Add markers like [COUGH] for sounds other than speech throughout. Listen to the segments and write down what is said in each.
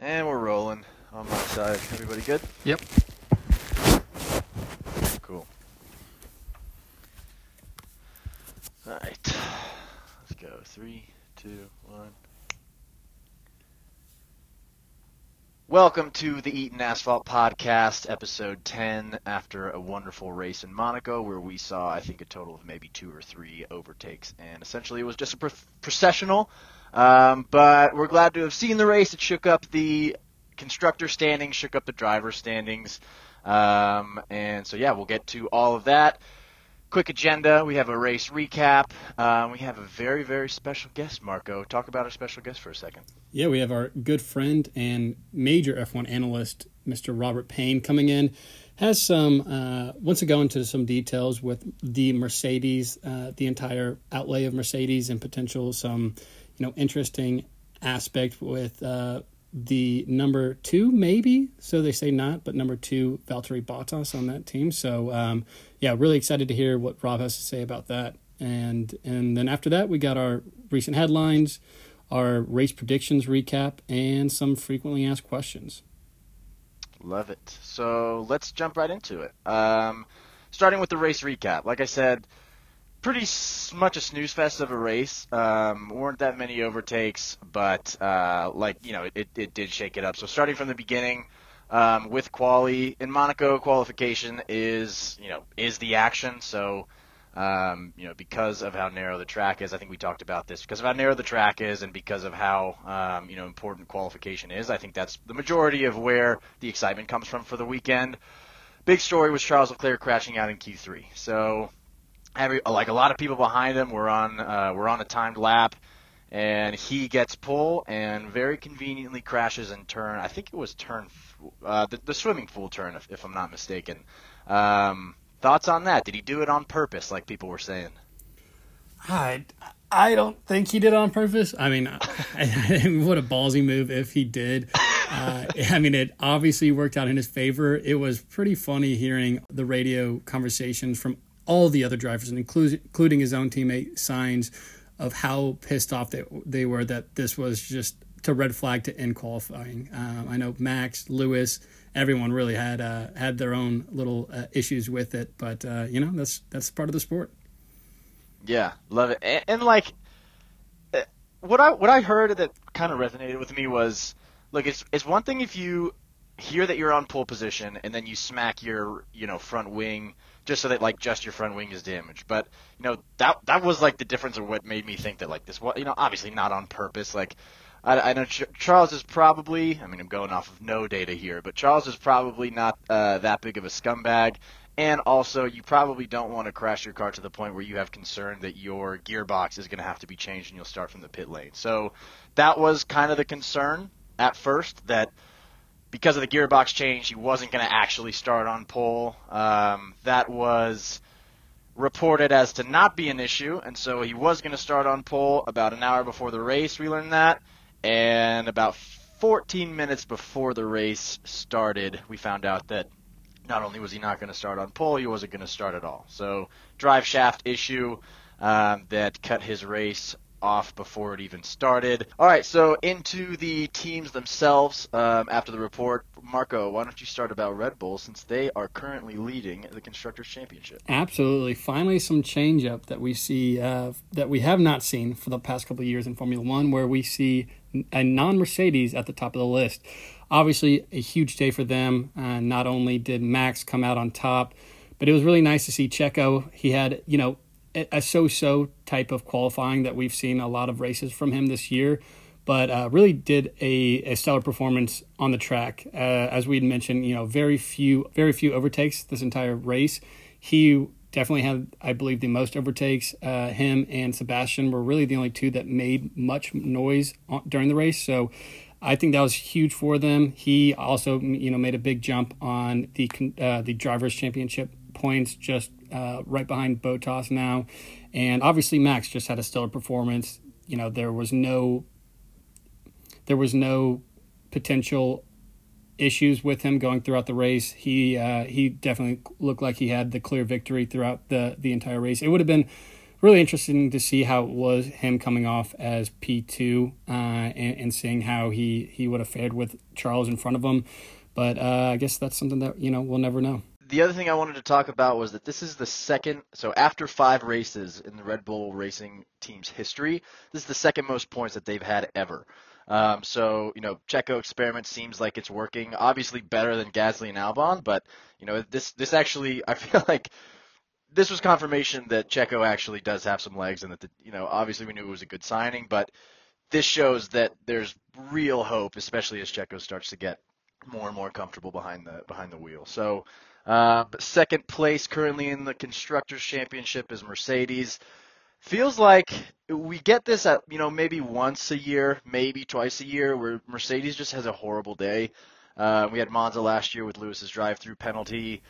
And we're rolling on my side. Everybody good? Yep. Cool. Alright. Let's go. Three, two, one. Welcome to the Eaton Asphalt Podcast, episode 10, after a wonderful race in Monaco where we saw, I think, a total of maybe two or three overtakes. And essentially it was just a pro- processional. Um, but we're glad to have seen the race. It shook up the constructor standings, shook up the driver standings. Um, and so, yeah, we'll get to all of that. Quick agenda. We have a race recap. Um, we have a very, very special guest, Marco. Talk about our special guest for a second. Yeah, we have our good friend and major F1 analyst, Mr. Robert Payne, coming in. Has some, uh, wants to go into some details with the Mercedes, uh, the entire outlay of Mercedes, and potential some, you know, interesting aspect with uh, the number two, maybe. So they say not, but number two, Valtteri Bottas on that team. So um, yeah, really excited to hear what Rob has to say about that. And and then after that, we got our recent headlines, our race predictions recap, and some frequently asked questions. Love it. So let's jump right into it. Um, starting with the race recap. Like I said, pretty much a snooze fest of a race. Um, weren't that many overtakes, but uh, like you know, it, it did shake it up. So starting from the beginning. Um, with quali in Monaco, qualification is you know is the action. So um, you know because of how narrow the track is, I think we talked about this because of how narrow the track is and because of how um, you know important qualification is. I think that's the majority of where the excitement comes from for the weekend. Big story was Charles Leclerc crashing out in Q3. So every like a lot of people behind him were on uh, were on a timed lap and he gets pull and very conveniently crashes in turn. I think it was turn uh, the, the swimming pool turn, if, if I'm not mistaken. Um, thoughts on that? Did he do it on purpose, like people were saying? I I don't think he did it on purpose. I mean, [LAUGHS] what a ballsy move if he did. Uh, I mean, it obviously worked out in his favor. It was pretty funny hearing the radio conversations from all the other drivers, and including his own teammate signs of how pissed off they, they were that this was just to red flag to end qualifying. Um, I know Max, Lewis, everyone really had uh, had their own little uh, issues with it, but uh, you know that's that's part of the sport. Yeah, love it, and, and like uh, what I what I heard that kind of resonated with me was, look, it's it's one thing if you hear that you're on pole position and then you smack your you know front wing just so that like just your front wing is damaged. But you know that that was like the difference of what made me think that like this was you know obviously not on purpose. Like I, I know Ch- Charles is probably I mean I'm going off of no data here, but Charles is probably not uh, that big of a scumbag. And also, you probably don't want to crash your car to the point where you have concern that your gearbox is going to have to be changed and you'll start from the pit lane. So that was kind of the concern at first that because of the gearbox change, he wasn't going to actually start on pole. Um, that was reported as to not be an issue, and so he was going to start on pole about an hour before the race. We learned that, and about 14 minutes before the race started, we found out that not only was he not going to start on pole, he wasn't going to start at all. So drive shaft issue um, that cut his race off before it even started. All right, so into the teams themselves um, after the report. Marco, why don't you start about Red Bull since they are currently leading the Constructors' Championship? Absolutely. Finally, some change up that we see uh, that we have not seen for the past couple of years in Formula One, where we see a non Mercedes at the top of the list. Obviously, a huge day for them. Uh, not only did Max come out on top, but it was really nice to see Checo. He had, you know, a so-so type of qualifying that we've seen a lot of races from him this year, but uh, really did a, a, stellar performance on the track. Uh, as we mentioned, you know, very few very few overtakes this entire race. He definitely had, I believe, the most overtakes. Uh, him and Sebastian were really the only two that made much noise during the race. So. I think that was huge for them. He also, you know, made a big jump on the uh, the drivers' championship points, just uh, right behind Bottas now. And obviously, Max just had a stellar performance. You know, there was no there was no potential issues with him going throughout the race. He uh, he definitely looked like he had the clear victory throughout the the entire race. It would have been really interesting to see how it was him coming off as P2 uh, and, and, seeing how he, he would have fared with Charles in front of him. But uh, I guess that's something that, you know, we'll never know. The other thing I wanted to talk about was that this is the second, so after five races in the Red Bull Racing team's history, this is the second most points that they've had ever. Um, so, you know, Checo experiment seems like it's working. Obviously better than Gasly and Albon, but, you know, this, this actually, [LAUGHS] I feel like this was confirmation that Checo actually does have some legs and that, the, you know, obviously we knew it was a good signing, but this shows that there's real hope, especially as Checo starts to get more and more comfortable behind the behind the wheel. So, uh, second place currently in the constructors championship is Mercedes. Feels like we get this at you know maybe once a year, maybe twice a year, where Mercedes just has a horrible day. Uh, we had Monza last year with Lewis's drive-through penalty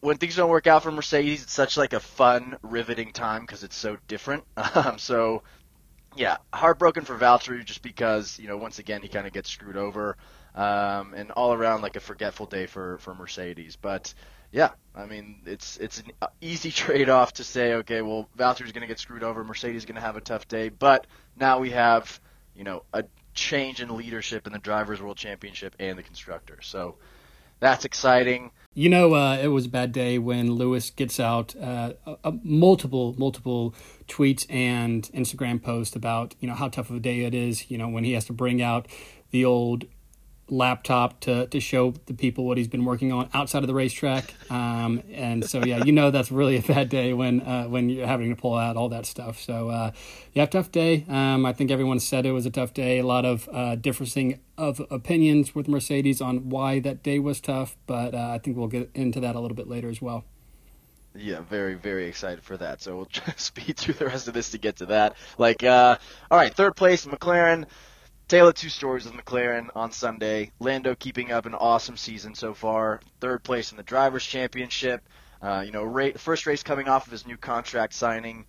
when things don't work out for Mercedes, it's such like a fun, riveting time because it's so different. [LAUGHS] Um, so, yeah, heartbroken for Valtteri just because you know once again he kind of gets screwed over, um, and all around like a forgetful day for for Mercedes. But yeah, I mean it's it's an easy [LAUGHS] trade off to say okay, well Valtteri's going to get screwed over, Mercedes is going to have a tough day, but now we have you know a change in leadership in the drivers' world championship and the constructors. So that's exciting. You know, uh, it was a bad day when Lewis gets out uh, a, a multiple, multiple tweets and Instagram posts about you know how tough of a day it is. You know when he has to bring out the old laptop to, to show the people what he's been working on outside of the racetrack. Um, and so, yeah, you know that's really a bad day when uh, when you're having to pull out all that stuff. So, uh, yeah, tough day. Um, I think everyone said it was a tough day. A lot of uh, differencing of opinions with Mercedes on why that day was tough, but uh, I think we'll get into that a little bit later as well. Yeah, very, very excited for that. So we'll just [LAUGHS] speed through the rest of this to get to that. Like, uh, all right, third place, McLaren. Tale of two stories with McLaren on Sunday. Lando keeping up an awesome season so far. Third place in the Drivers' Championship. Uh, you know, ra- first race coming off of his new contract signing.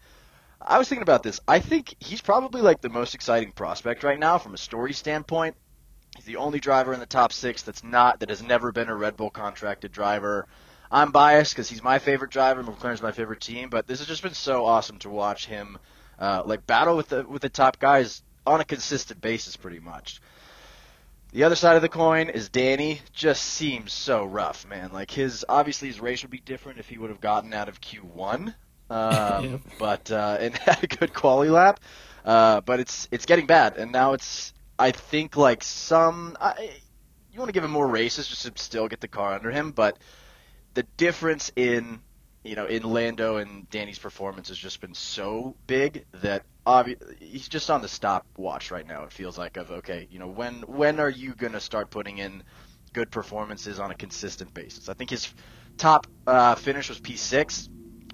I was thinking about this. I think he's probably like the most exciting prospect right now from a story standpoint. He's the only driver in the top six that's not that has never been a Red Bull contracted driver. I'm biased because he's my favorite driver. McLaren's my favorite team, but this has just been so awesome to watch him uh, like battle with the with the top guys on a consistent basis, pretty much. The other side of the coin is Danny just seems so rough, man. Like his obviously his race would be different if he would have gotten out of Q1, um, [LAUGHS] but uh, [LAUGHS] and had a good quality lap. Uh, but it's it's getting bad, and now it's I think like some I, you want to give him more races just to still get the car under him, but the difference in you know in Lando and Danny's performance has just been so big that obvi- he's just on the stopwatch right now. It feels like of okay, you know, when when are you going to start putting in good performances on a consistent basis? I think his top uh, finish was P6,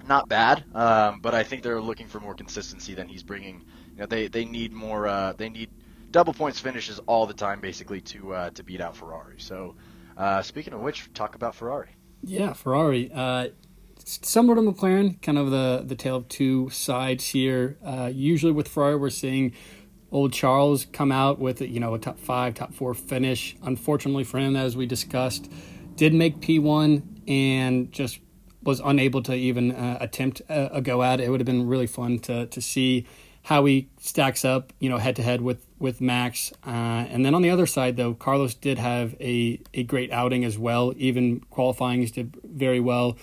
not bad, um, but I think they're looking for more consistency than he's bringing. You know, they they need more. Uh, they need double points finishes all the time, basically, to uh, to beat out Ferrari. So, uh, speaking of which, talk about Ferrari. Yeah, Ferrari. Uh, similar to McLaren, kind of the the tale of two sides here. Uh, usually with Ferrari, we're seeing old Charles come out with you know a top five, top four finish. Unfortunately for him, as we discussed, did make P one and just was unable to even uh, attempt a, a, go at it. It would have been really fun to to see how he stacks up, you know, head to head with with Max. Uh, and then on the other side, though, Carlos did have a a great outing as well. Even qualifying, he did very well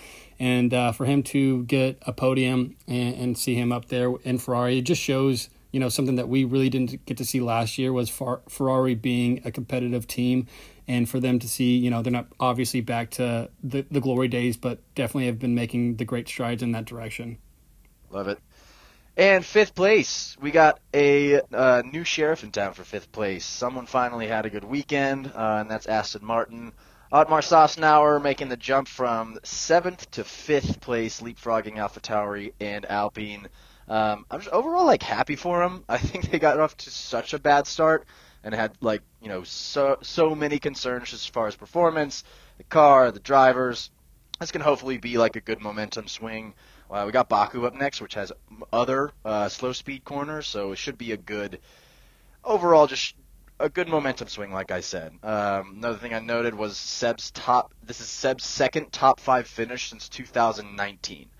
and uh, for him to get a podium and, and, see him up there in Ferrari, it just shows you know something that we really didn't get to see last year was Far- Ferrari being a competitive team, and for them to see you know they're not obviously back to the, the glory days, but definitely have been making the great strides in that direction. Love it. And fifth place, we got a uh, new sheriff in town for fifth place. Someone finally had a good weekend, uh, and that's Aston Martin. Otmar Szafnauer making the jump from seventh to fifth place, leapfrogging AlphaTauri and Alpine. Um, I'm just overall like happy for him. I think they got off to such a bad start and had like you know so so many concerns as far as performance, the car, the drivers. This can hopefully be like a good momentum swing. Uh, we got Baku up next, which has other uh, slow speed corners, so it should be a good overall just a good momentum swing, like I said. Um, another thing I noted was Seb's top. This is Seb's second top five finish since 2019.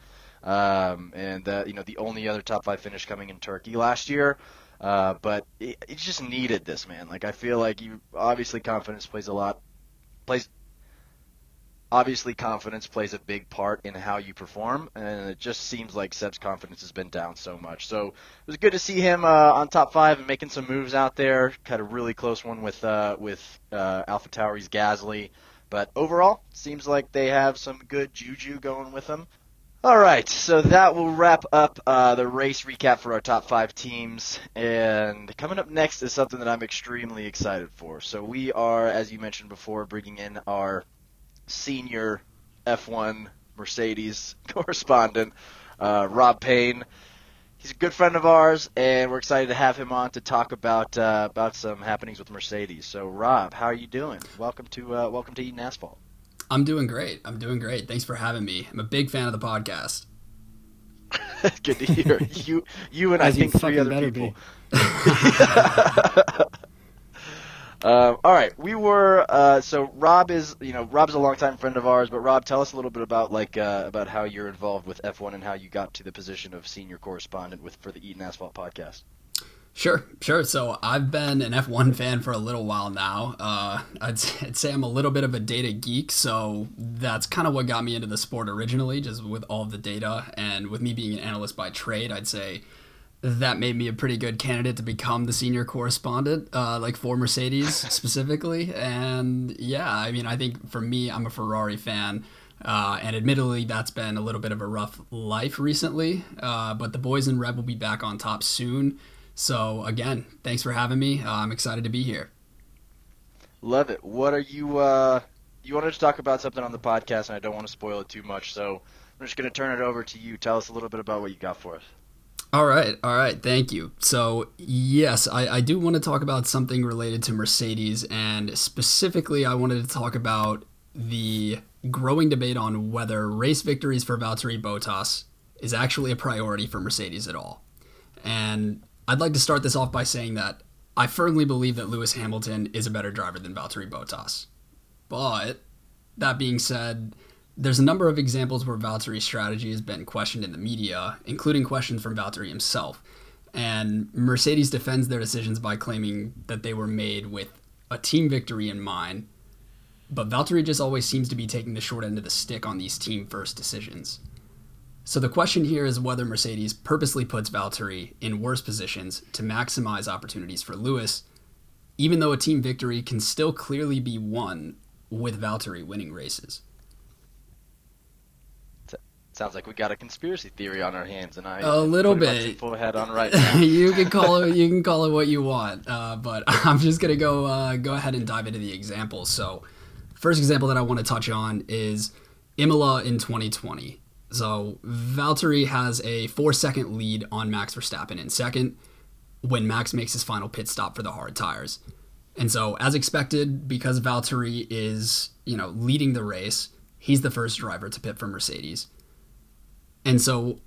um, and uh, you know the only other top five finish coming in Turkey last year. Uh, but it, it just needed this man. Like I feel like you obviously confidence plays a lot plays obviously confidence plays a big part in how you perform, and it just seems like Seb's confidence has been down so much. So it was good to see him uh, on top five and making some moves out there. Had a really close one with uh, with uh, Alpha Tauri's Gasly, but overall seems like they have some good juju going with them. All right, so that will wrap up uh, the race recap for our top five teams. And coming up next is something that I'm extremely excited for. So we are, as you mentioned before, bringing in our senior F1 Mercedes [LAUGHS] correspondent, uh, Rob Payne. He's a good friend of ours, and we're excited to have him on to talk about uh, about some happenings with Mercedes. So, Rob, how are you doing? Welcome to uh, welcome to Eaton Asphalt. I'm doing great. I'm doing great. Thanks for having me. I'm a big fan of the podcast. [LAUGHS] Good to hear. [LAUGHS] You, you, and As I think three other people. Um, all right, we were. Uh, so Rob is, you know, Rob's a longtime friend of ours. But Rob, tell us a little bit about like uh, about how you're involved with F1 and how you got to the position of senior correspondent with for the Eaton Asphalt podcast. Sure, sure. So I've been an F1 fan for a little while now. Uh, I'd, [LAUGHS] I'd, say I'm a little bit of a data geek, so that's kind of what got me into the sport originally, just with all the data. And with me being an analyst by trade, I'd say that made me a pretty good candidate to become the senior correspondent, uh, like for Mercedes [LAUGHS] specifically. And yeah, I mean, I think for me, I'm a Ferrari fan. Uh, and admittedly, that's been a little bit of a rough life recently. Uh, but the boys in red will be back on top soon. So again, thanks for having me. Uh, I'm excited to be here. Love it. What are you? Uh, you wanted to talk about something on the podcast, and I don't want to spoil it too much. So I'm just going to turn it over to you. Tell us a little bit about what you got for us. All right, all right, thank you. So, yes, I, I do want to talk about something related to Mercedes, and specifically, I wanted to talk about the growing debate on whether race victories for Valtteri Bottas is actually a priority for Mercedes at all. And I'd like to start this off by saying that I firmly believe that Lewis Hamilton is a better driver than Valtteri Bottas. But that being said, there's a number of examples where Valtteri's strategy has been questioned in the media, including questions from Valtteri himself. And Mercedes defends their decisions by claiming that they were made with a team victory in mind. But Valtteri just always seems to be taking the short end of the stick on these team first decisions. So the question here is whether Mercedes purposely puts Valtteri in worse positions to maximize opportunities for Lewis, even though a team victory can still clearly be won with Valtteri winning races. Sounds like we got a conspiracy theory on our hands, and I a little bit. Full head on right. [LAUGHS] you can call it you can call it what you want, uh, but [LAUGHS] I'm just gonna go uh, go ahead and dive into the examples. So, first example that I want to touch on is Imola in 2020. So Valtteri has a four second lead on Max Verstappen in second when Max makes his final pit stop for the hard tires. And so, as expected, because Valtteri is, you know, leading the race, he's the first driver to pit for Mercedes. And so,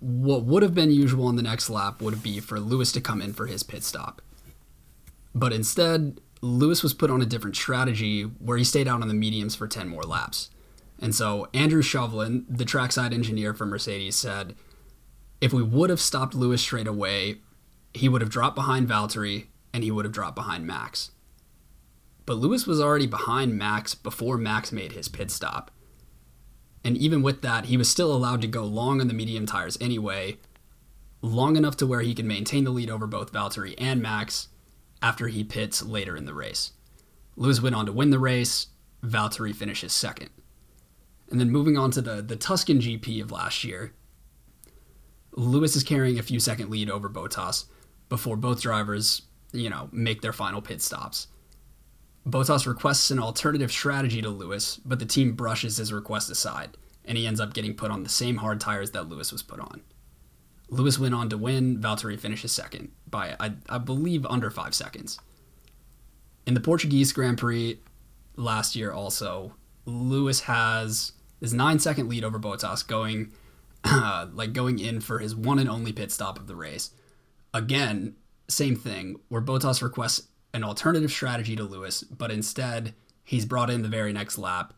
what would have been usual on the next lap would be for Lewis to come in for his pit stop. But instead, Lewis was put on a different strategy where he stayed out on the mediums for 10 more laps. And so Andrew Shovlin, the trackside engineer for Mercedes, said if we would have stopped Lewis straight away, he would have dropped behind Valtteri and he would have dropped behind Max. But Lewis was already behind Max before Max made his pit stop. And even with that, he was still allowed to go long on the medium tires anyway, long enough to where he could maintain the lead over both Valtteri and Max after he pits later in the race. Lewis went on to win the race, Valtteri finishes second. And then moving on to the, the Tuscan GP of last year, Lewis is carrying a few second lead over Bottas before both drivers, you know, make their final pit stops. Bottas requests an alternative strategy to Lewis, but the team brushes his request aside, and he ends up getting put on the same hard tires that Lewis was put on. Lewis went on to win, Valtteri finishes second by, I, I believe, under five seconds. In the Portuguese Grand Prix last year, also, Lewis has his nine second lead over Bottas going uh, [CLEARS THROAT] like going in for his one and only pit stop of the race. Again, same thing where Bottas requests an alternative strategy to Lewis, but instead he's brought in the very next lap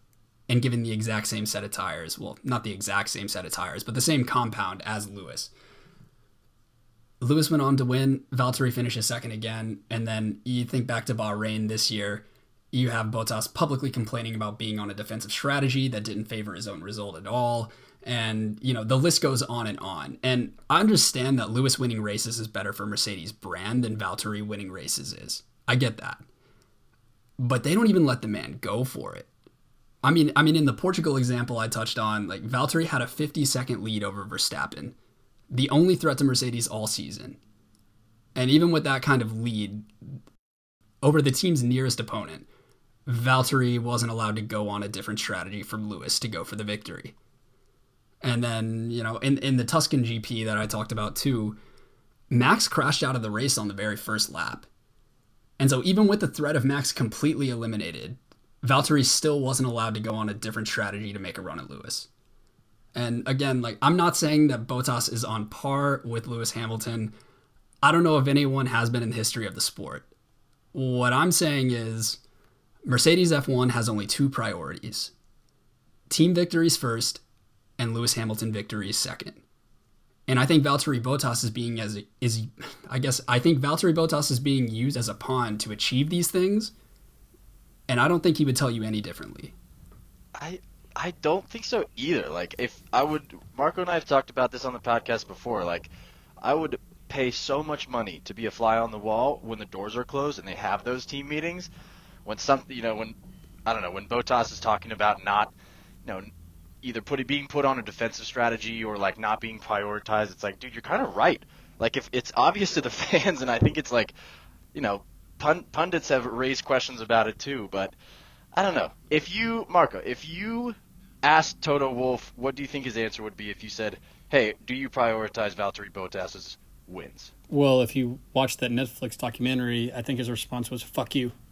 and given the exact same set of tires. Well, not the exact same set of tires, but the same compound as Lewis. Lewis went on to win. Valtteri finishes second again. And then you think back to Bahrain this year, you have Bottas publicly complaining about being on a defensive strategy that didn't favor his own result at all. And, you know, the list goes on and on. And I understand that Lewis winning races is better for Mercedes brand than Valtteri winning races is. I get that. But they don't even let the man go for it. I mean, I mean, in the Portugal example I touched on, like Valtteri had a 50 second lead over Verstappen, the only threat to Mercedes all season. And even with that kind of lead over the team's nearest opponent, Valtteri wasn't allowed to go on a different strategy from Lewis to go for the victory. And then, you know, in, in the Tuscan GP that I talked about too, Max crashed out of the race on the very first lap. And so, even with the threat of Max completely eliminated, Valtteri still wasn't allowed to go on a different strategy to make a run at Lewis. And again, like I'm not saying that Bottas is on par with Lewis Hamilton. I don't know if anyone has been in the history of the sport. What I'm saying is Mercedes F1 has only two priorities. Team victories first and Lewis Hamilton victories second. And I think Valtteri Bottas is being as is I guess I think Valtteri Bottas is being used as a pawn to achieve these things and I don't think he would tell you any differently. I I don't think so either. Like if I would Marco and I have talked about this on the podcast before, like I would pay so much money to be a fly on the wall when the doors are closed and they have those team meetings. When something you know, when I don't know, when Bottas is talking about not you know either putting being put on a defensive strategy or like not being prioritized, it's like, dude, you're kinda right. Like if it's obvious to the [LAUGHS] fans and I think it's like, you know, pundits have raised questions about it too, but I don't know. If you, Marco, if you asked Toto Wolff, what do you think his answer would be if you said, "Hey, do you prioritize Valtteri Bottas's wins?" Well, if you watch that Netflix documentary, I think his response was "fuck you." [LAUGHS]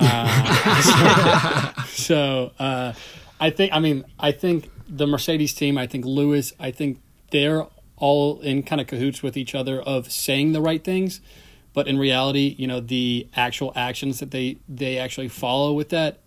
Uh, so, [LAUGHS] so uh, I think, I mean, I think the Mercedes team, I think Lewis, I think they're all in kind of cahoots with each other of saying the right things but in reality, you know, the actual actions that they they actually follow with that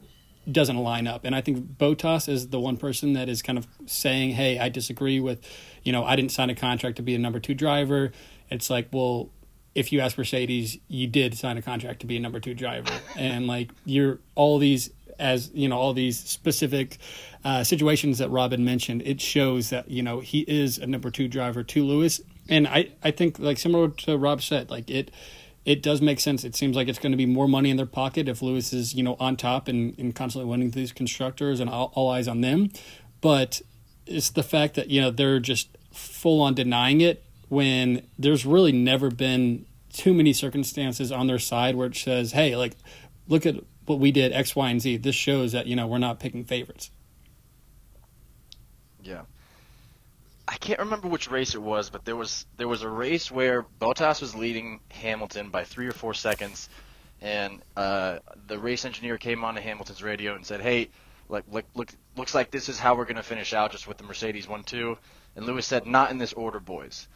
doesn't line up. And I think Bottas is the one person that is kind of saying, "Hey, I disagree with, you know, I didn't sign a contract to be a number 2 driver." It's like, "Well, if you ask Mercedes, you did sign a contract to be a number 2 driver." and like you're all these as you know all these specific uh, situations that Robin mentioned, it shows that you know he is a number two driver to Lewis, and I I think like similar to Rob said, like it it does make sense. It seems like it's going to be more money in their pocket if Lewis is you know on top and, and constantly winning these constructors and all, all eyes on them, but it's the fact that you know they're just full on denying it when there's really never been too many circumstances on their side where it says, hey, like look at what we did X, Y, and Z. This shows that you know we're not picking favorites. Yeah. I can't remember which race it was, but there was there was a race where Bottas was leading Hamilton by three or four seconds, and uh, the race engineer came on to Hamilton's radio and said, "Hey, like look, look looks like this is how we're going to finish out, just with the Mercedes one two." And Lewis said, "Not in this order, boys."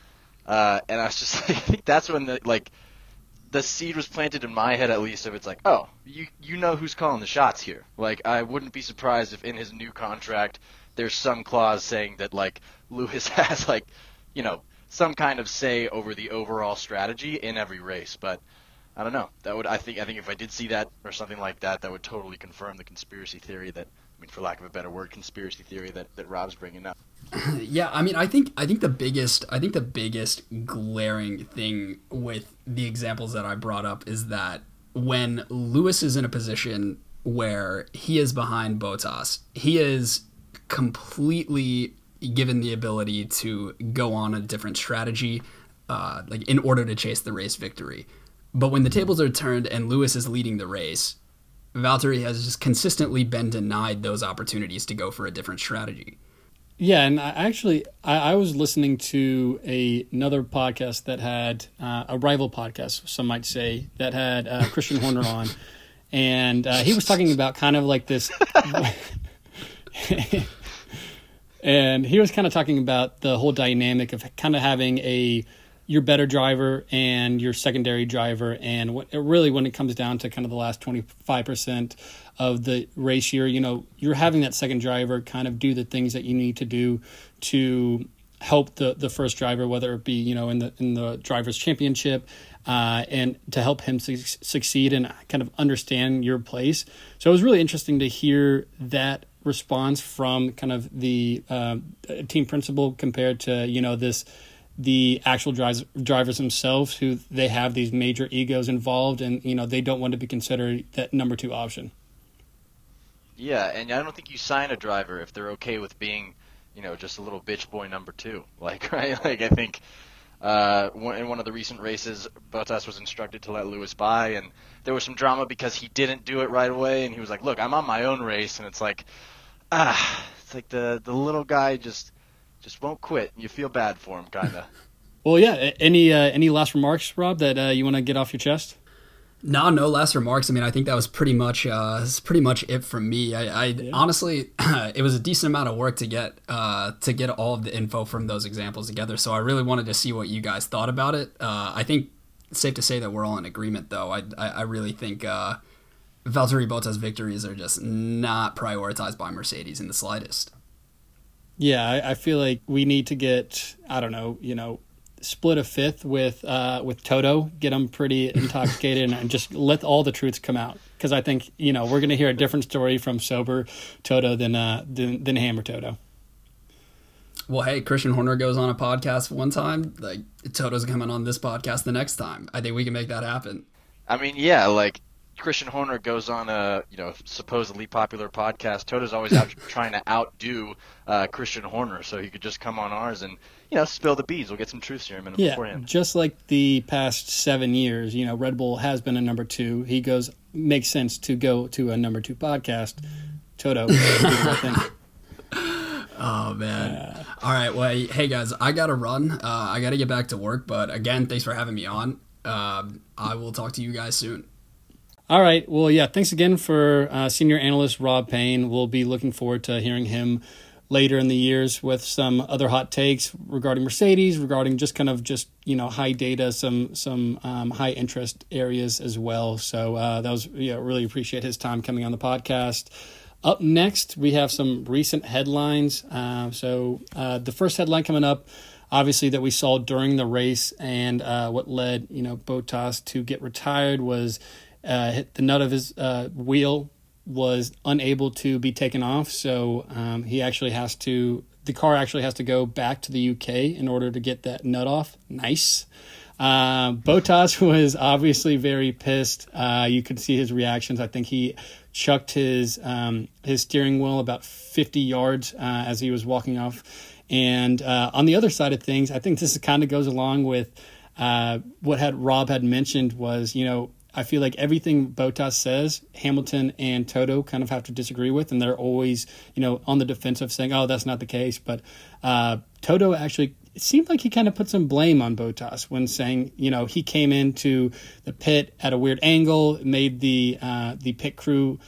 Uh, and I was just [LAUGHS] like, I think that's when the like the seed was planted in my head at least of it's like, oh, you you know who's calling the shots here. Like I wouldn't be surprised if in his new contract there's some clause saying that like Lewis [LAUGHS] has like, you know, some kind of say over the overall strategy in every race. But I don't know. That would I think I think if I did see that or something like that, that would totally confirm the conspiracy theory that mean, for lack of a better word, conspiracy theory that, that Rob's bringing up. [CLEARS THROAT] yeah, I mean, I think I think the biggest I think the biggest glaring thing with the examples that I brought up is that when Lewis is in a position where he is behind Bottas, he is completely given the ability to go on a different strategy, uh, like in order to chase the race victory. But when the tables are turned and Lewis is leading the race, Valtteri has just consistently been denied those opportunities to go for a different strategy. Yeah, and I actually, I, I was listening to a, another podcast that had uh, a rival podcast, some might say, that had uh, [LAUGHS] Christian Horner on, and uh, he was talking about kind of like this, [LAUGHS] and he was kind of talking about the whole dynamic of kind of having a your better driver and your secondary driver. And what, really, when it comes down to kind of the last 25% of the race year, you know, you're having that second driver kind of do the things that you need to do to help the, the first driver, whether it be, you know, in the, in the driver's championship, uh, and to help him su- succeed and kind of understand your place. So it was really interesting to hear that response from kind of the uh, team principal compared to, you know, this the actual drivers, drivers themselves who they have these major egos involved and you know they don't want to be considered that number two option. Yeah and i don't think you sign a driver if they're okay with being you know just a little bitch boy number two. [LAUGHS] Like right? Like i think uh, in one of the recent races, Bottas was instructed to let Lewis by, and there was some drama because he didn't do it right away, and he was like, "Look, I'm on my own race," and it's like, ah, it's like the the little guy just just won't quit. and You feel bad for him, kind of. [LAUGHS] well, yeah. Any uh, any last remarks, Rob, that uh, you want to get off your chest? No, no last remarks. I mean, I think that was pretty much uh, pretty much it from me. I, I yeah. honestly, [CLEARS THROAT] it was a decent amount of work to get uh, to get all of the info from those examples together. So I really wanted to see what you guys thought about it. Uh, I think it's safe to say that we're all in agreement, though. I I, I really think uh, Valtteri Bottas victories are just not prioritized by Mercedes in the slightest. Yeah, I, I, feel like we need to get I don't know, you know, split a fifth with uh, with Toto, get him pretty [LAUGHS] intoxicated, and just let all the truths come out. Because I think you know we're going to hear a different story from sober Toto than uh, than, than Hammer Toto. Well, hey, Christian Horner goes on a podcast one time. Like Toto's coming on this podcast the next time. I think we can make that happen. I mean, yeah, like Christian Horner goes on a you know supposedly popular podcast, Toto's always out [LAUGHS] trying to outdo uh, Christian Horner, so he could just come on ours and you know spill the beads. We'll get some truth serum in him yeah, beforehand. Just like the past seven years, you know, Red Bull has been a number two. He goes makes sense to go to a number two podcast. Toto, I think. [LAUGHS] Oh man! Uh, All right, well, hey guys, I gotta run. Uh, I gotta get back to work. But again, thanks for having me on. Uh, I will talk to you guys soon. All right. Well, yeah. Thanks again for uh, senior analyst Rob Payne. We'll be looking forward to hearing him later in the years with some other hot takes regarding Mercedes, regarding just kind of just you know high data, some some um, high interest areas as well. So uh, that was yeah, really appreciate his time coming on the podcast. Up next, we have some recent headlines. Uh, so uh, the first headline coming up obviously that we saw during the race and uh, what led you know Bottas to get retired was uh, the nut of his uh, wheel was unable to be taken off, so um, he actually has to. The car actually has to go back to the UK in order to get that nut off. Nice. Uh, Bottas [LAUGHS] was obviously very pissed. Uh, you could see his reactions. I think he chucked his um, his steering wheel about 50 yards uh, as he was walking off. And uh, on the other side of things, I think this kind of goes along with uh, what had Rob had mentioned was you know I feel like everything Bottas says, Hamilton and Toto kind of have to disagree with, and they're always, you know, on the defensive saying, "Oh, that's not the case." But uh, Toto actually, it seemed like he kind of put some blame on Bottas when saying, you know, he came into the pit at a weird angle, made the uh, the pit crew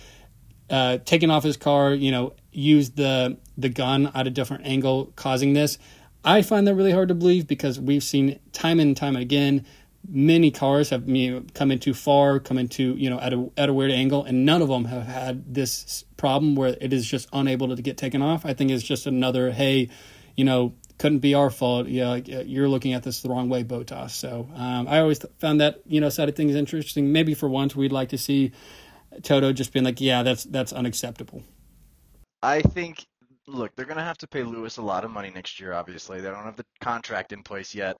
uh, taking off his car, you know, used the the gun at a different angle, causing this. I find that really hard to believe because we've seen time and time again many cars have you know, come in too far, come into you know at a at a weird angle, and none of them have had this problem where it is just unable to get taken off. I think it's just another hey, you know, couldn't be our fault. Yeah, you're looking at this the wrong way, Bottas. So um, I always found that you know side of things interesting. Maybe for once we'd like to see Toto just being like, yeah, that's that's unacceptable. I think. Look, they're going to have to pay Lewis a lot of money next year. Obviously, they don't have the contract in place yet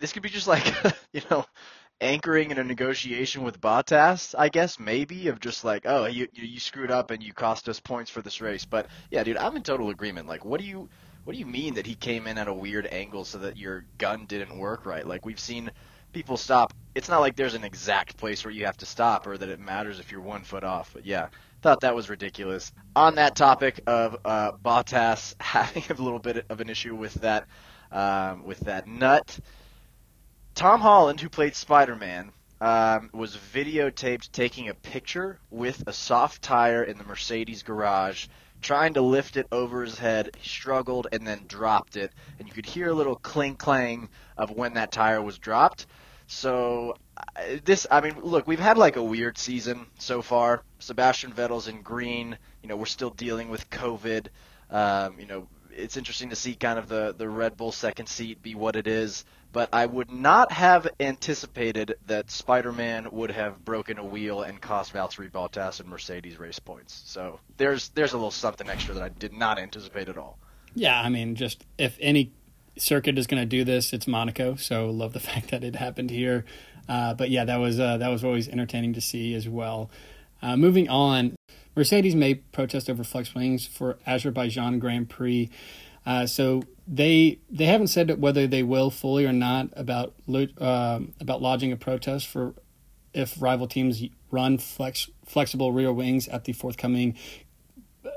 this could be just like [LAUGHS] you know anchoring in a negotiation with Bottas, I guess maybe of just like, oh, you you screwed up and you cost us points for this race. But yeah, dude, I'm in total agreement. Like, what do you what do you mean that he came in at a weird angle so that your gun didn't work right? Like we've seen people stop. It's not like there's an exact place where you have to stop or that it matters if you're one foot off. But yeah, thought that was ridiculous. On that topic of uh, Bottas [LAUGHS] having a little bit of an issue with that um, with that nut. Tom Holland, who played Spider Man, um, was videotaped taking a picture with a soft tire in the Mercedes garage trying to lift it over his head. He struggled and then dropped it, and you could hear a little clink clang of when that tire was dropped. So this, I mean, look, we've had like a weird season so far. Sebastian Vettel's in green. You know, we're still dealing with COVID. Um, you know, it's interesting to see kind of the the Red Bull second seat be what it is. But I would not have anticipated that Spider-Man would have broken a wheel and cost Valtteri Bottas and Mercedes race points. So there's there's a little something extra that I did not anticipate at all. Yeah, I mean, just if any circuit is going to do this, it's Monaco. So love the [LAUGHS] fact that it happened here. Uh, but yeah, that was uh, that was always entertaining to see as well. Uh, moving on, Mercedes may protest over flex wings for Azerbaijan Grand Prix. Uh, so they they haven't said whether they will fully or not about uh, about lodging a protest for if rival teams run flex flexible rear wings at the forthcoming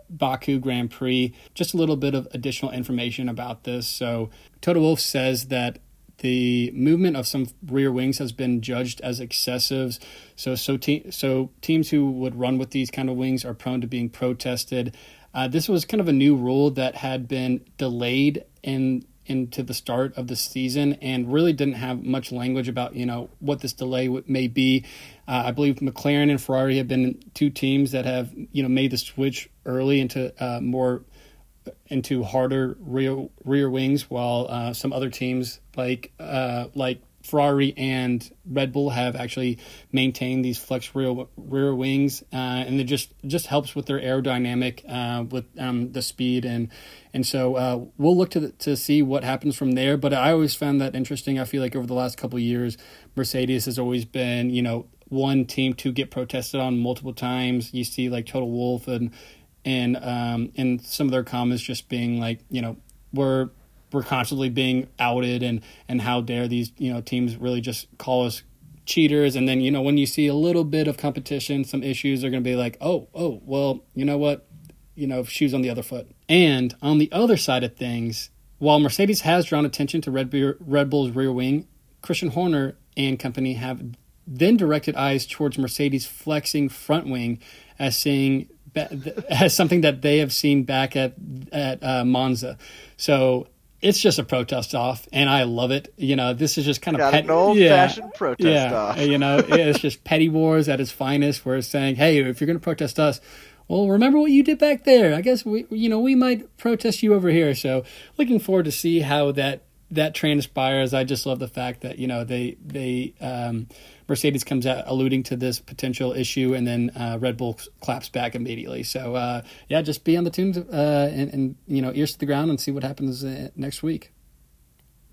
Baku Grand Prix. Just a little bit of additional information about this. So Toto Wolff says that the movement of some rear wings has been judged as excessive. So so te- so teams who would run with these kind of wings are prone to being protested. Uh, this was kind of a new rule that had been delayed in into the start of the season and really didn't have much language about you know what this delay may be. Uh, I believe McLaren and Ferrari have been two teams that have you know made the switch early into uh, more into harder rear rear wings, while uh, some other teams like uh, like Ferrari and Red Bull have actually maintained these flex rear rear wings, uh, and it just just helps with their aerodynamic, uh, with um, the speed, and and so uh, we'll look to to see what happens from there. But I always found that interesting. I feel like over the last couple years, Mercedes has always been you know one team to get protested on multiple times. You see like Toto Wolff and and um, and some of their comments just being like you know we're we're constantly being outed and and how dare these you know teams really just call us cheaters. And then you know when you see a little bit of competition some issues are going to be like oh oh well you know what? You know shoes on the other foot. And on the other side of things while mercedes has drawn attention to red, red bull's rear wing christian horner and company have then directed eyes towards mercedes flexing front wing as seeing [LAUGHS] as something that they have seen back at at uh, monza. So it's just a protest off, and I love it. You know, this is just kind of pet- an old yeah, fashioned protest yeah, off. you know, [LAUGHS] it's just petty wars at its finest. Where it's saying, hey, if you're going to protest us, well, remember what you did back there. I guess we, you know, we might protest you over here. So, looking forward to see how that that transpires. I just love the fact that you know they they um, Mercedes comes out alluding to this potential issue, and then uh, Red Bull claps back immediately. So uh, yeah, just be on the tunes uh, and, and, you know ears to the ground and see what happens uh, next week.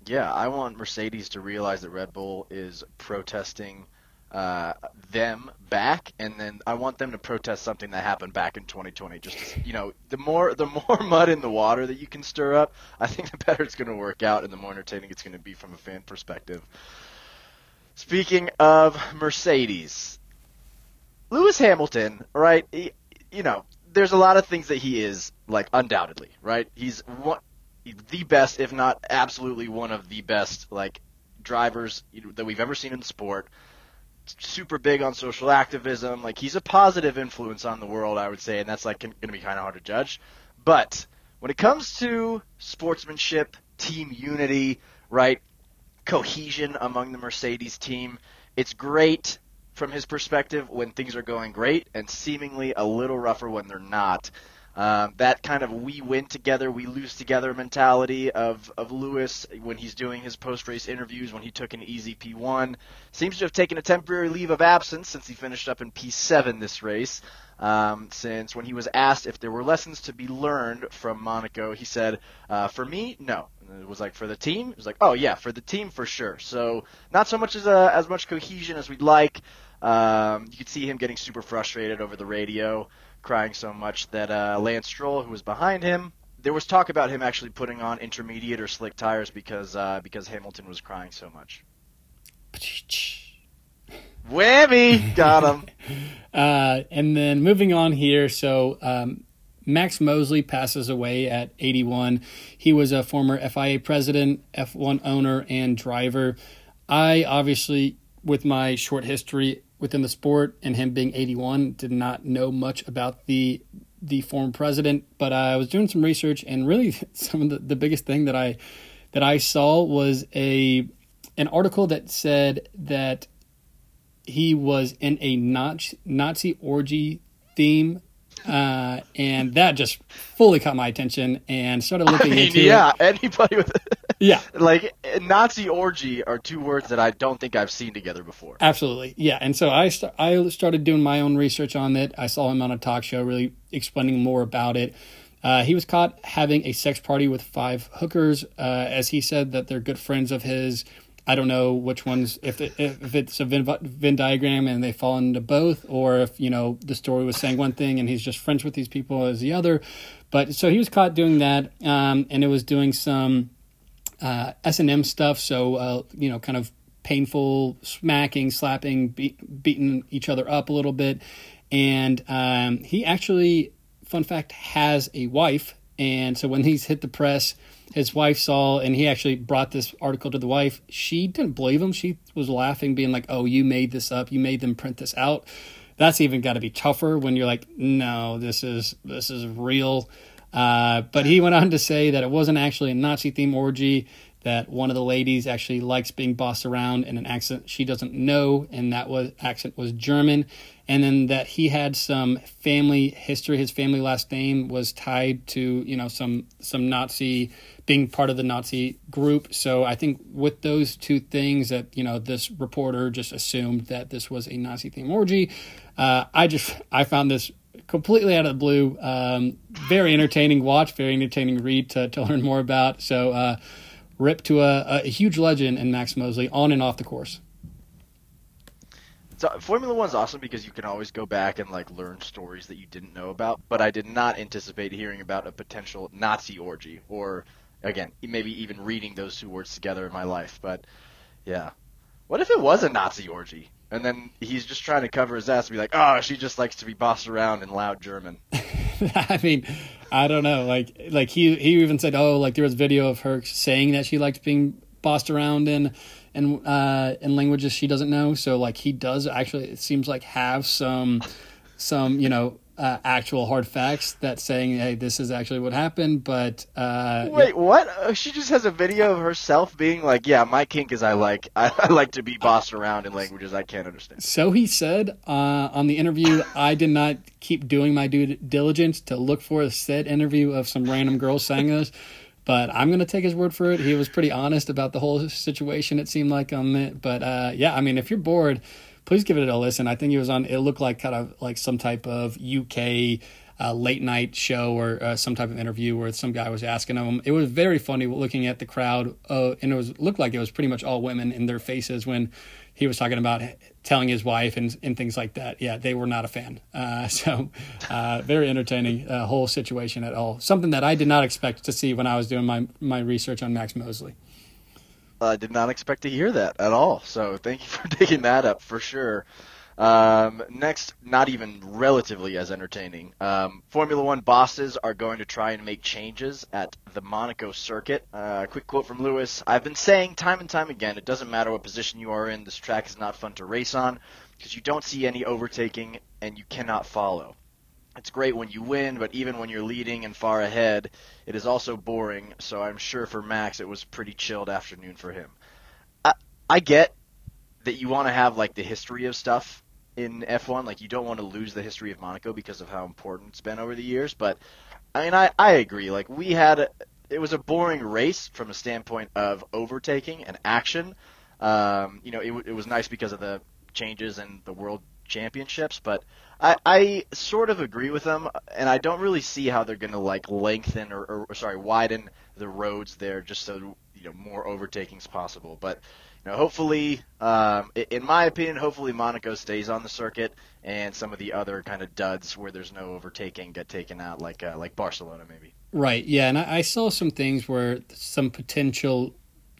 Yeah, I want Mercedes to realize that Red Bull is protesting uh, them back, and then I want them to protest something that happened back in 2020. Just you know, the more the more [LAUGHS] mud in the water that you can stir up, I think the better it's going to work out, and the more entertaining it's going to be from a fan perspective. Speaking of Mercedes, Lewis Hamilton, right? He, you know, there's a lot of things that he is like undoubtedly, right? He's one, the best, if not absolutely one of the best, like drivers that we've ever seen in the sport. Super big on social activism. Like he's a positive influence on the world, I would say, and that's like going to be kind of hard to judge. But when it comes to sportsmanship, team unity, right? Cohesion among the Mercedes team. It's great from his perspective when things are going great, and seemingly a little rougher when they're not. Um, that kind of we win together, we lose together mentality of, of Lewis when he's doing his post race interviews, when he took an easy P1, seems to have taken a temporary leave of absence since he finished up in P7 this race. Um, since when he was asked if there were lessons to be learned from Monaco, he said, uh, "For me, no." It was like for the team, it was like, "Oh yeah, for the team for sure." So not so much as a, uh, as much cohesion as we'd like. Um, you could see him getting super frustrated over the radio, crying so much that uh, Lance Stroll, who was behind him, there was talk about him actually putting on intermediate or slick tires because uh, because Hamilton was crying so much. Whammy! Got him. [LAUGHS] uh, and then moving on here, so um, Max Mosley passes away at 81. He was a former FIA president, F1 owner, and driver. I obviously, with my short history within the sport and him being 81, did not know much about the the former president. But I was doing some research, and really, [LAUGHS] some of the, the biggest thing that I that I saw was a an article that said that he was in a Nazi, Nazi orgy theme uh, and that just fully caught my attention and started looking I mean, into yeah, it. anybody with [LAUGHS] Yeah, like Nazi orgy are two words that I don't think I've seen together before. absolutely. Yeah, and so I st- I started doing my own research on it. I saw him on a talk show, really explaining more about it. Uh, he was caught having a sex party with five hookers, uh, as he said that they're good friends of his. I don't know which ones, if it, if it's a Venn, Venn diagram and they fall into both, or if you know the story was saying one thing and he's just friends with these people as the other. But so he was caught doing that, um, and it was doing some uh, S and M stuff. So uh, you know, kind of painful smacking, slapping, be- beating each other up a little bit. And um, he actually, fun fact, has a wife. And so when he's hit the press, his wife saw, and he actually brought this article to the wife. She didn't believe him. She was laughing, being like, "Oh, you made this up. You made them print this out." That's even got to be tougher when you're like, "No, this is this is real." Uh, but he went on to say that it wasn't actually a Nazi theme orgy. That one of the ladies actually likes being bossed around in an accent she doesn't know, and that was accent was German. And then that he had some family history. His family last name was tied to you know some some Nazi being part of the Nazi group. So I think with those two things that you know this reporter just assumed that this was a Nazi theme orgy. Uh, I just I found this completely out of the blue. Um, very entertaining watch, very entertaining read to, to learn more about. So, uh, rip to a, a huge legend in Max Mosley on and off the course. So Formula One's awesome because you can always go back and like learn stories that you didn't know about. But I did not anticipate hearing about a potential Nazi orgy, or again, maybe even reading those two words together in my life. But yeah, what if it was a Nazi orgy? And then he's just trying to cover his ass and be like, "Oh, she just likes to be bossed around in loud German." [LAUGHS] I mean, I don't know. Like, like he he even said, oh, like there was video of her saying that she liked being bossed around in in uh, in languages she doesn't know. So like he does actually, it seems like have some some you know uh, actual hard facts that saying, hey, this is actually what happened. But uh, Wait, what? Uh, She just has a video of herself being like, "Yeah, my kink is I like I, [LAUGHS] I like to be bossed around in languages I can't understand." So he said uh, on the interview, I did not keep doing my due diligence to look for a said interview of some random girl saying this, but I'm going to take his word for it. He was pretty honest about the whole situation, it seemed like on it. But uh, yeah, I mean, if you're bored, please give it a listen. I think it was on, it looked like kind of like some type of UK uh, late night show or uh, some type of interview where some guy was asking him. It was very funny looking at the crowd, uh, and it was looked like it was pretty much all women in their faces when he was talking about telling his wife and, and things like that. Yeah, they were not a fan. Uh, [LAUGHS] so, uh, very entertaining uh, whole situation at all. Something that I did not expect to see when I was doing my, my research on Max Mosley. I did not expect to hear that at all. So thank you [LAUGHS] for digging that up for sure. Um, next, not even relatively as entertaining. Um, Formula One bosses are going to try and make changes at the Monaco circuit. Uh, quick quote from Lewis I've been saying time and time again, it doesn't matter what position you are in, this track is not fun to race on because you don't see any overtaking and you cannot follow. It's great when you win, but even when you're leading and far ahead, it is also boring. So I'm sure for Max, it was pretty chilled afternoon for him. I, I get that you want to have like the history of stuff in F1. Like you don't want to lose the history of Monaco because of how important it's been over the years. But I mean, I, I agree. Like we had, a, it was a boring race from a standpoint of overtaking and action. Um, you know, it, it was nice because of the changes in the world championships, but I, I sort of agree with them, and I don't really see how they're going to like lengthen or, or, or sorry widen the roads there just so you know more overtakings possible. But you know, hopefully, um, in my opinion, hopefully Monaco stays on the circuit, and some of the other kind of duds where there's no overtaking get taken out, like uh, like Barcelona maybe. Right. Yeah, and I, I saw some things where some potential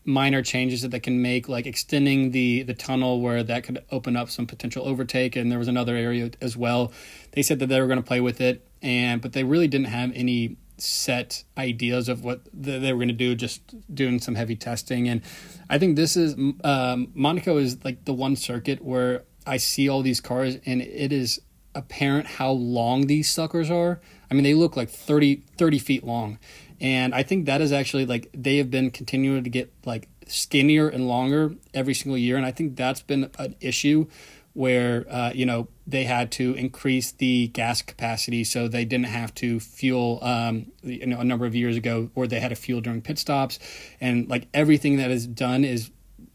minor changes that they can make, like extending the the tunnel where that could open up some potential overtake, and there was another area as well. They said that they were going to play with it, and but they really didn't have any set ideas of what th- they were going to do. Just doing some heavy testing, and I think this is um, Monaco is like the one circuit where I see all these cars, and it is apparent how long these suckers are. I mean, they look like 30, 30 feet long. And I think that is actually like they have been continuing to get like skinnier and longer every single year. And I think that's been an issue where, uh, you know, they had to increase the gas capacity so they didn't have to fuel, um, you know, a number of years ago, or they had to fuel during pit stops. And like everything that is done is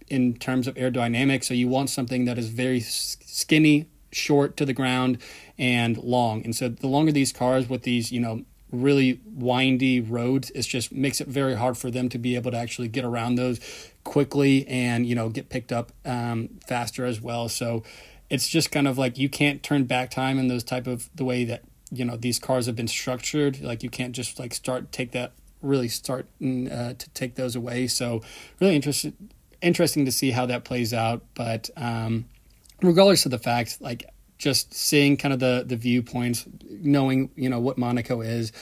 in terms of aerodynamics. So you want something that is very skinny, short to the ground, and long. And so the longer these cars with these, you know, really windy roads, it just makes it very hard for them to be able to actually get around those quickly and you know get picked up um, faster as well. So it's just kind of like you can't turn back time in those type of the way that you know these cars have been structured. Like you can't just like start take that really start uh, to take those away. So really interested interesting to see how that plays out. But um, regardless of the fact, like just seeing kind of the the viewpoints, knowing you know what Monaco is.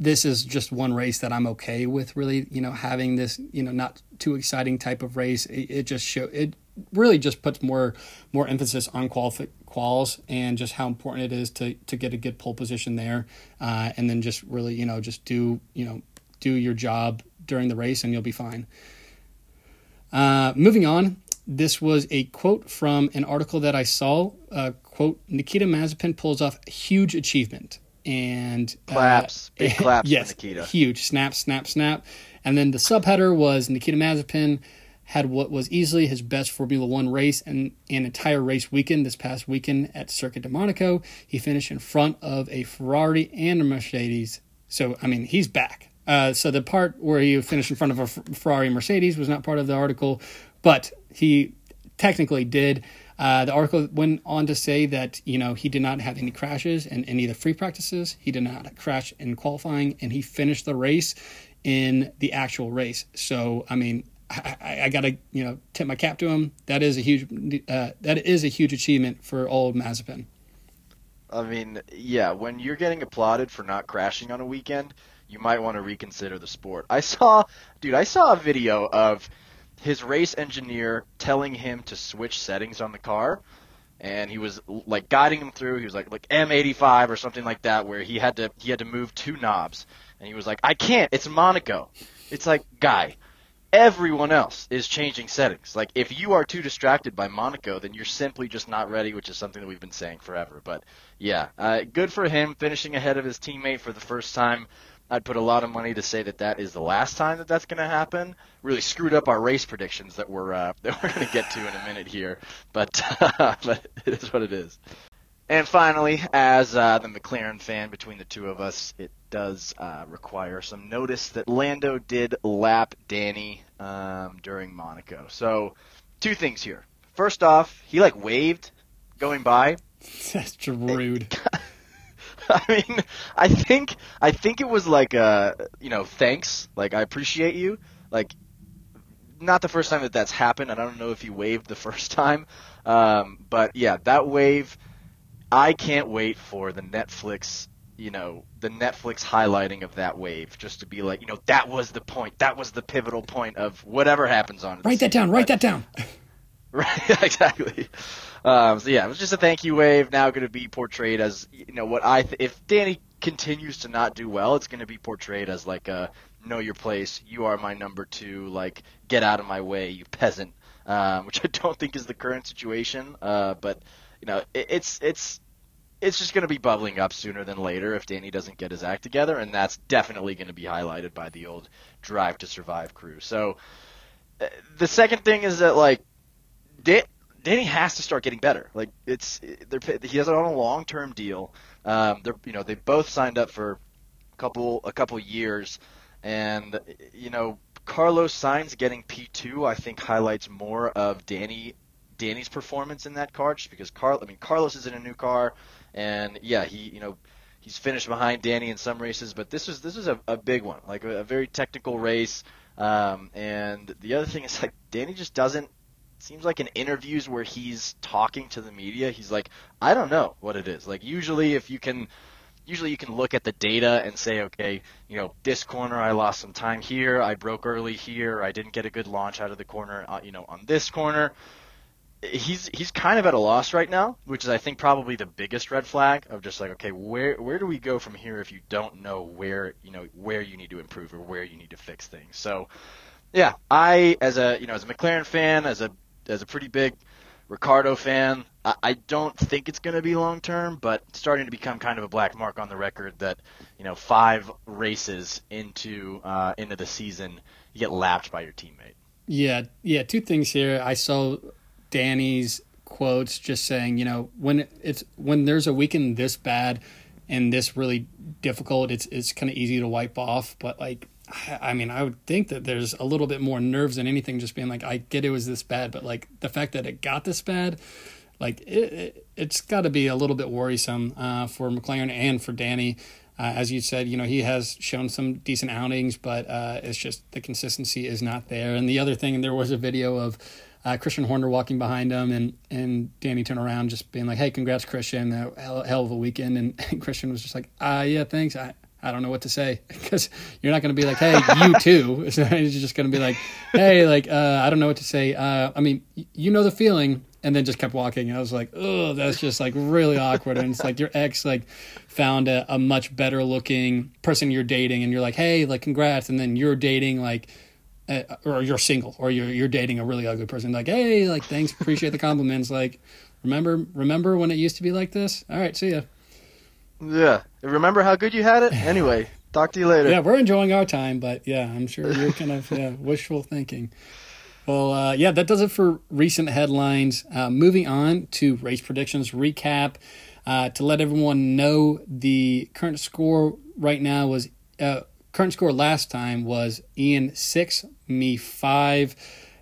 This is just one race that I'm okay with. Really, you know, having this, you know, not too exciting type of race. It, it just show it really just puts more more emphasis on quali- quals and just how important it is to to get a good pole position there, uh, and then just really you know just do you know do your job during the race and you'll be fine. Uh, moving on, this was a quote from an article that I saw. Uh, quote: Nikita Mazepin pulls off a huge achievement and uh, big [LAUGHS] claps yes, Nikita. Huge snap, snap, snap. And then the subheader was Nikita Mazepin had what was easily his best Formula One race and an entire race weekend this past weekend at Circuit de Monaco. He finished in front of a Ferrari and a Mercedes. So, I mean, he's back. Uh, so the part where he finished in front of a Ferrari Mercedes was not part of the article, but he technically did. Uh, the article went on to say that you know he did not have any crashes in any of the free practices. He did not crash in qualifying, and he finished the race in the actual race. So I mean, I, I got to you know tip my cap to him. That is a huge uh, that is a huge achievement for old Mazepin. I mean, yeah, when you're getting applauded for not crashing on a weekend, you might want to reconsider the sport. I saw, dude, I saw a video of his race engineer telling him to switch settings on the car and he was like guiding him through. He was like like M85 or something like that where he had to he had to move two knobs. And he was like I can't. It's Monaco. It's like guy everyone else is changing settings. Like if you are too distracted by Monaco then you're simply just not ready which is something that we've been saying forever. But yeah uh, good for him finishing ahead of his teammate for the first time I'd put a lot of money to say that that is the last time that that's going to happen. Really screwed up our race predictions that we're uh, [LAUGHS] that we're going to get to in a minute here, but [LAUGHS] but it is what it is. And finally, as uh, the McLaren fan between the two of us, it does uh, require some notice that Lando did lap Danny um, during Monaco. So, two things here. First off, he like waved going by. [LAUGHS] That's rude. [LAUGHS] I mean, I think I think it was like uh, you know, thanks, like I appreciate you. Like not the first time that that's happened. I don't know if he waved the [LAUGHS] first time. Um, but yeah, that wave I can't wait for the Netflix, you know, the Netflix highlighting of that wave just to be like, you know, that was the point. That was the pivotal point of whatever happens on it. Write that down. Write that down. [LAUGHS] Right, exactly. Um, so yeah, it was just a thank you wave. Now going to be portrayed as you know what I th- if Danny continues to not do well, it's going to be portrayed as like a know your place. You are my number two. Like get out of my way, you peasant. Um, [LAUGHS] which I don't think is the current situation. Uh, but you know it, it's it's it's just going to be bubbling up sooner than later if Danny doesn't get his act together, and that's definitely going to be highlighted by the old Drive to Survive crew. So uh, the second thing is that like Danny has to start getting better. Like it's he has it on a long term deal. Um, they're you know they both signed up for a couple a couple years, and you know Carlos Sainz getting P two I think highlights more of Danny Danny's performance in that car just because Carl I mean Carlos is in a new car, and yeah he you know he's finished behind Danny in some races, but this is this is a, a big one like a, a very technical race. Um, and the other thing is like Danny just doesn't seems like in interviews where he's talking to the media, he's like, I don't know what it is. Like usually if you can usually you can look at the data and say, okay, you know, this corner I lost some time here, I broke early here, I didn't get a good launch out of the corner, uh, you know, on this corner. he's he's kind of at a loss right now, which is I think probably the biggest red flag of just like okay, where where do we go from here if you don't know where you know where you need to improve or where you need to fix things. So, yeah, I as a you know as a McLaren fan, as a as a pretty big Ricciardo fan, I, I don't think it's going to be long term, but starting to become kind of a black mark on the record that you know five races into uh, into the season you get lapped by your teammate. Yeah, yeah. Two things here. I saw Danny's quotes just saying, you know, when it's when there's a weekend this bad and this really difficult, it's it's kind of easy to wipe off. But like, I mean, I would think that there's a little bit more nerves than anything. Just being like, I get it was this bad, but like the fact that it got this bad, like it, it has got to be a little bit worrisome uh, for McLaren and for Danny. Uh, as you said, you know, he has shown some decent outings, but uh, it's just the consistency is not there. And the other thing, there was a video of uh, Christian Horner walking behind him, and and Danny turned around, just being like, "Hey, congrats, Christian! Hell, hell of a weekend." And, and [LAUGHS] Christian was just like, "Ah, yeah, thanks. I I don't know what to say [LAUGHS] because you're not going to be like, "Hey, you [LAUGHS] too." [LAUGHS] You're just going to be like, "Hey, like uh, I don't know what to say." Uh, I mean, you know the feeling, and then just kept walking. And I was like, "Oh, that's just like really awkward." And it's like your ex like found a, a much better looking person you're dating, and you're like, "Hey, like congrats," and then you're dating like uh, or you're single or you're you're dating a really ugly person like hey like thanks appreciate the compliments like remember remember when it used to be like this all right see ya yeah remember how good you had it [LAUGHS] anyway talk to you later yeah we're enjoying our time but yeah i'm sure you're kind of yeah, [LAUGHS] wishful thinking well uh, yeah that does it for recent headlines uh, moving on to race predictions recap uh, to let everyone know the current score right now was uh, current score last time was Ian six, me five.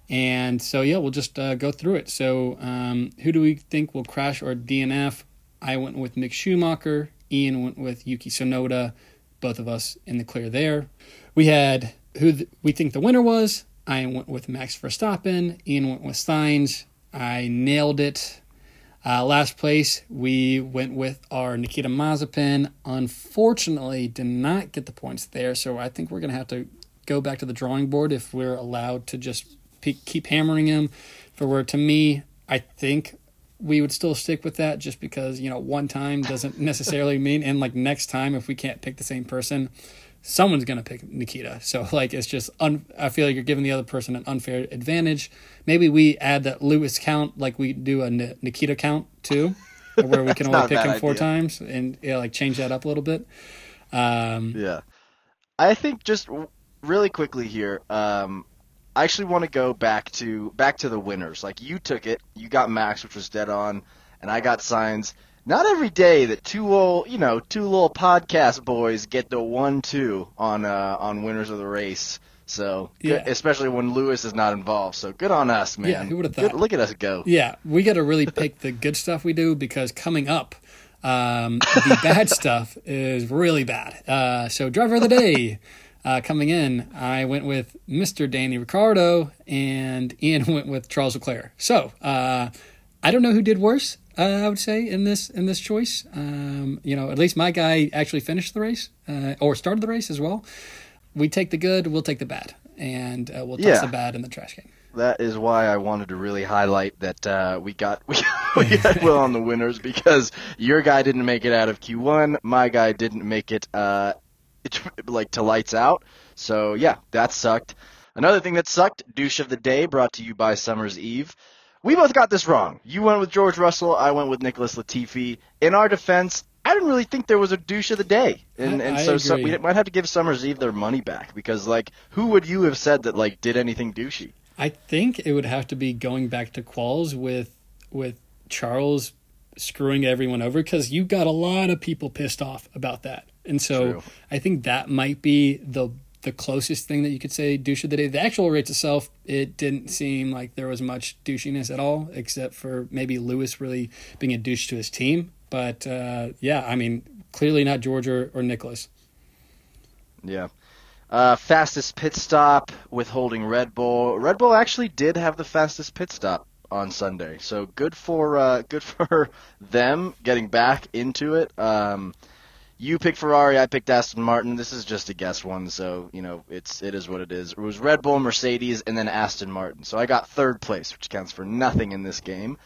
And so, yeah, we'll just uh, go through it. So, um, who do we think will crash or DNF? I went with Mick Schumacher. Ian went with Yuki Tsunoda, Both of us in the clear there. We had who th- we think the winner was. I went with Max Verstappen. Ian went with Sainz. I nailed it. Uh, last place, we went with our Nikita Mazepin. Unfortunately, did not get the points there, so I think we're going to have to go back to the drawing board if we're allowed to just pe- keep hammering him. For where, to me, I think we would still stick with that just because, you know, one time doesn't necessarily mean, and like next time, if we can't pick the same person, someone's going to pick Nikita. So [LAUGHS] like it's just un- I feel like you're giving the other person an unfair advantage. Maybe we add that Lewis count like we do a N- Nikita count too, [LAUGHS] where we can only pick him four idea. times and yeah, like change that up a little bit. Um, yeah, I think just really quickly here. Um, I actually want to go back to back to the winners. Like you took it, you got Max, which was dead on, and I got Sainz. not every day that two little, you know, two little podcast boys get the one-two on uh, on winners of the race. So, yeah. good, especially when Lewis is not involved. So, good on us, man. Yeah, who would have thought? Good, look at us go. Yeah, we got to really [LAUGHS] pick the good stuff we do because coming up, um, the bad [LAUGHS] stuff is really bad. Uh, so, driver of the day. [LAUGHS] Uh, coming in, I went with Mr. Danny Ricciardo and Ian [LAUGHS] went with Charles Leclerc. So, uh, I don't know who did worse uh, I would say in this in this choice. Um, you know, at least my guy actually finished the race uh, or started the race as well. We take the good, we'll take the bad, and uh, we'll toss yeah. the bad in the trash can. That is why I wanted to really highlight that uh, we got [LAUGHS] we, we got Will on the winners because your guy didn't make it out of Q1, my guy didn't make it uh, like to lights out. So yeah, that sucked. Another thing that sucked, douche of the day, brought to you by Summer's Eve we both got this wrong. You went with George Russell. I went with Nicholas Latifi. In our defense, I didn't really think there was a douche of the day, and and so, so, we might have to give Summers Eve their money back because like who would you have said that like did anything douchey? I think it would have to be going back to quals with with Charles screwing everyone over because you got a lot of people pissed off about that, and so True. I think that might be the the closest thing that you could say douche of the day. The actual race itself, it didn't seem like there was much douchiness at all, except for maybe Lewis really being a douche to his team. But uh, yeah, I mean, clearly not George or, or Nicholas. Yeah. Uh, fastest pit stop withholding Red Bull. Red Bull actually did have the fastest pit stop on Sunday, so good for uh, good [LAUGHS] for them getting back into it. Um, you picked Ferrari, I picked Aston Martin. This is just a guess one, so you know it's it is what it is. It was Red Bull, Mercedes, and then Aston Martin. So I got third place, which counts for nothing in this game.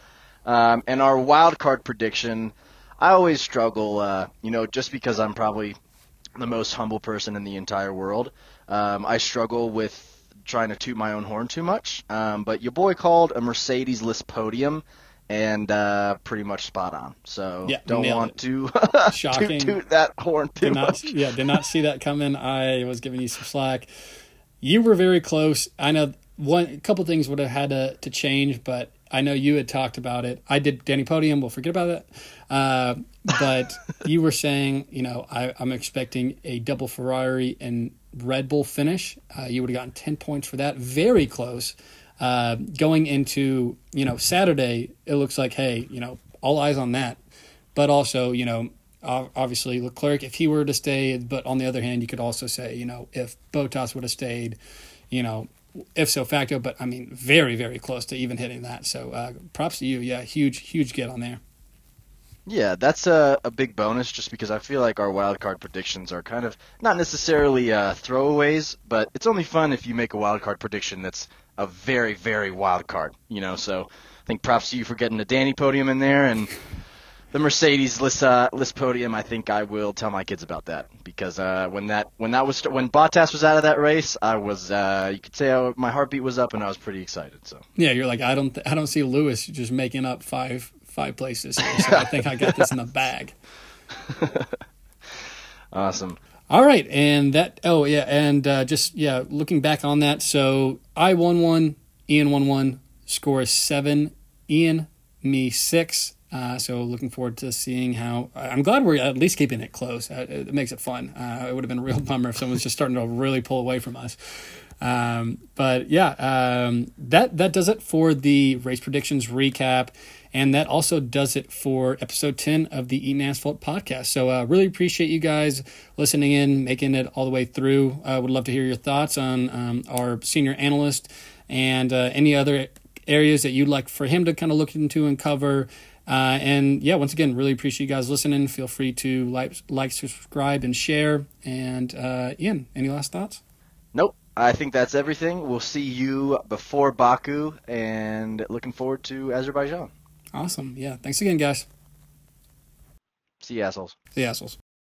Um, and our wild card prediction, I always struggle, uh, you know, just because I'm probably the most humble person in the entire world. Um, I struggle with trying to toot my own horn too much. Um, but your boy called a Mercedes list podium and uh, pretty much spot on. So Yeah, don't want it. to [LAUGHS] Shocking. toot, toot that horn too did not, much. yeah, did not see that coming. I was giving you some slack. You were very close. I know one a couple things would have had to, to change, but I know you had talked about it. I did Danny Podium. We'll forget about that. Uh, but [LAUGHS] you were saying, you know, I, I'm expecting a double Ferrari and Red Bull finish. Uh, you would have gotten 10 points for that. Very close. Uh, going into, you know, Saturday, it looks like, hey, you know, all eyes on that. But also, you know, obviously Leclerc, if he were to stay, but on the other hand, you could also say, you know, if Bottas would have stayed, you know, if so facto, but I mean, very, very close to even hitting that. So uh, props to you. Yeah, huge, huge get on there. Yeah, that's a, a big bonus just because I feel like our wild card predictions are kind of not necessarily uh, throwaways, but it's only fun if you make a wild card prediction that's a very, very wild card, you know. So I think props to you for getting the Danny podium in there and the Mercedes list, uh, list podium. I think I will tell my kids about that because uh, when that when that was when Bottas was out of that race, I was uh, you could say I, my heartbeat was up and I was pretty excited. So Yeah, you're like I don't, I don't see Lewis just making up five, five places. Here, so I think I got this in the bag. [LAUGHS] awesome. All right, and that. Oh yeah, and uh, just yeah, looking back on that. So I won one, Ian won one. Score is seven. Ian, me six. Uh, so looking forward to seeing how. I'm glad we're at least keeping it close. Uh, it makes it fun. Uh, it would have been a real [LAUGHS] bummer if someone's just starting to really pull away from us. Um, but yeah, um, that that does it for the race predictions recap, and that also does it for episode ten of the Eaton Asphalt podcast. So uh, really appreciate you guys listening in, making it all the way through. I uh, would love to hear your thoughts on um, our senior analyst and uh, any other areas that you'd like for him to kind of look into and cover. Uh, and yeah, once again, really appreciate you guys listening. Feel free to like, like, subscribe, and share. And uh, Ian, any last thoughts? Nope. I think that's everything. We'll see you before Baku and looking forward to Azerbaijan. Awesome. Yeah. Thanks again, guys. See you assholes. See you assholes.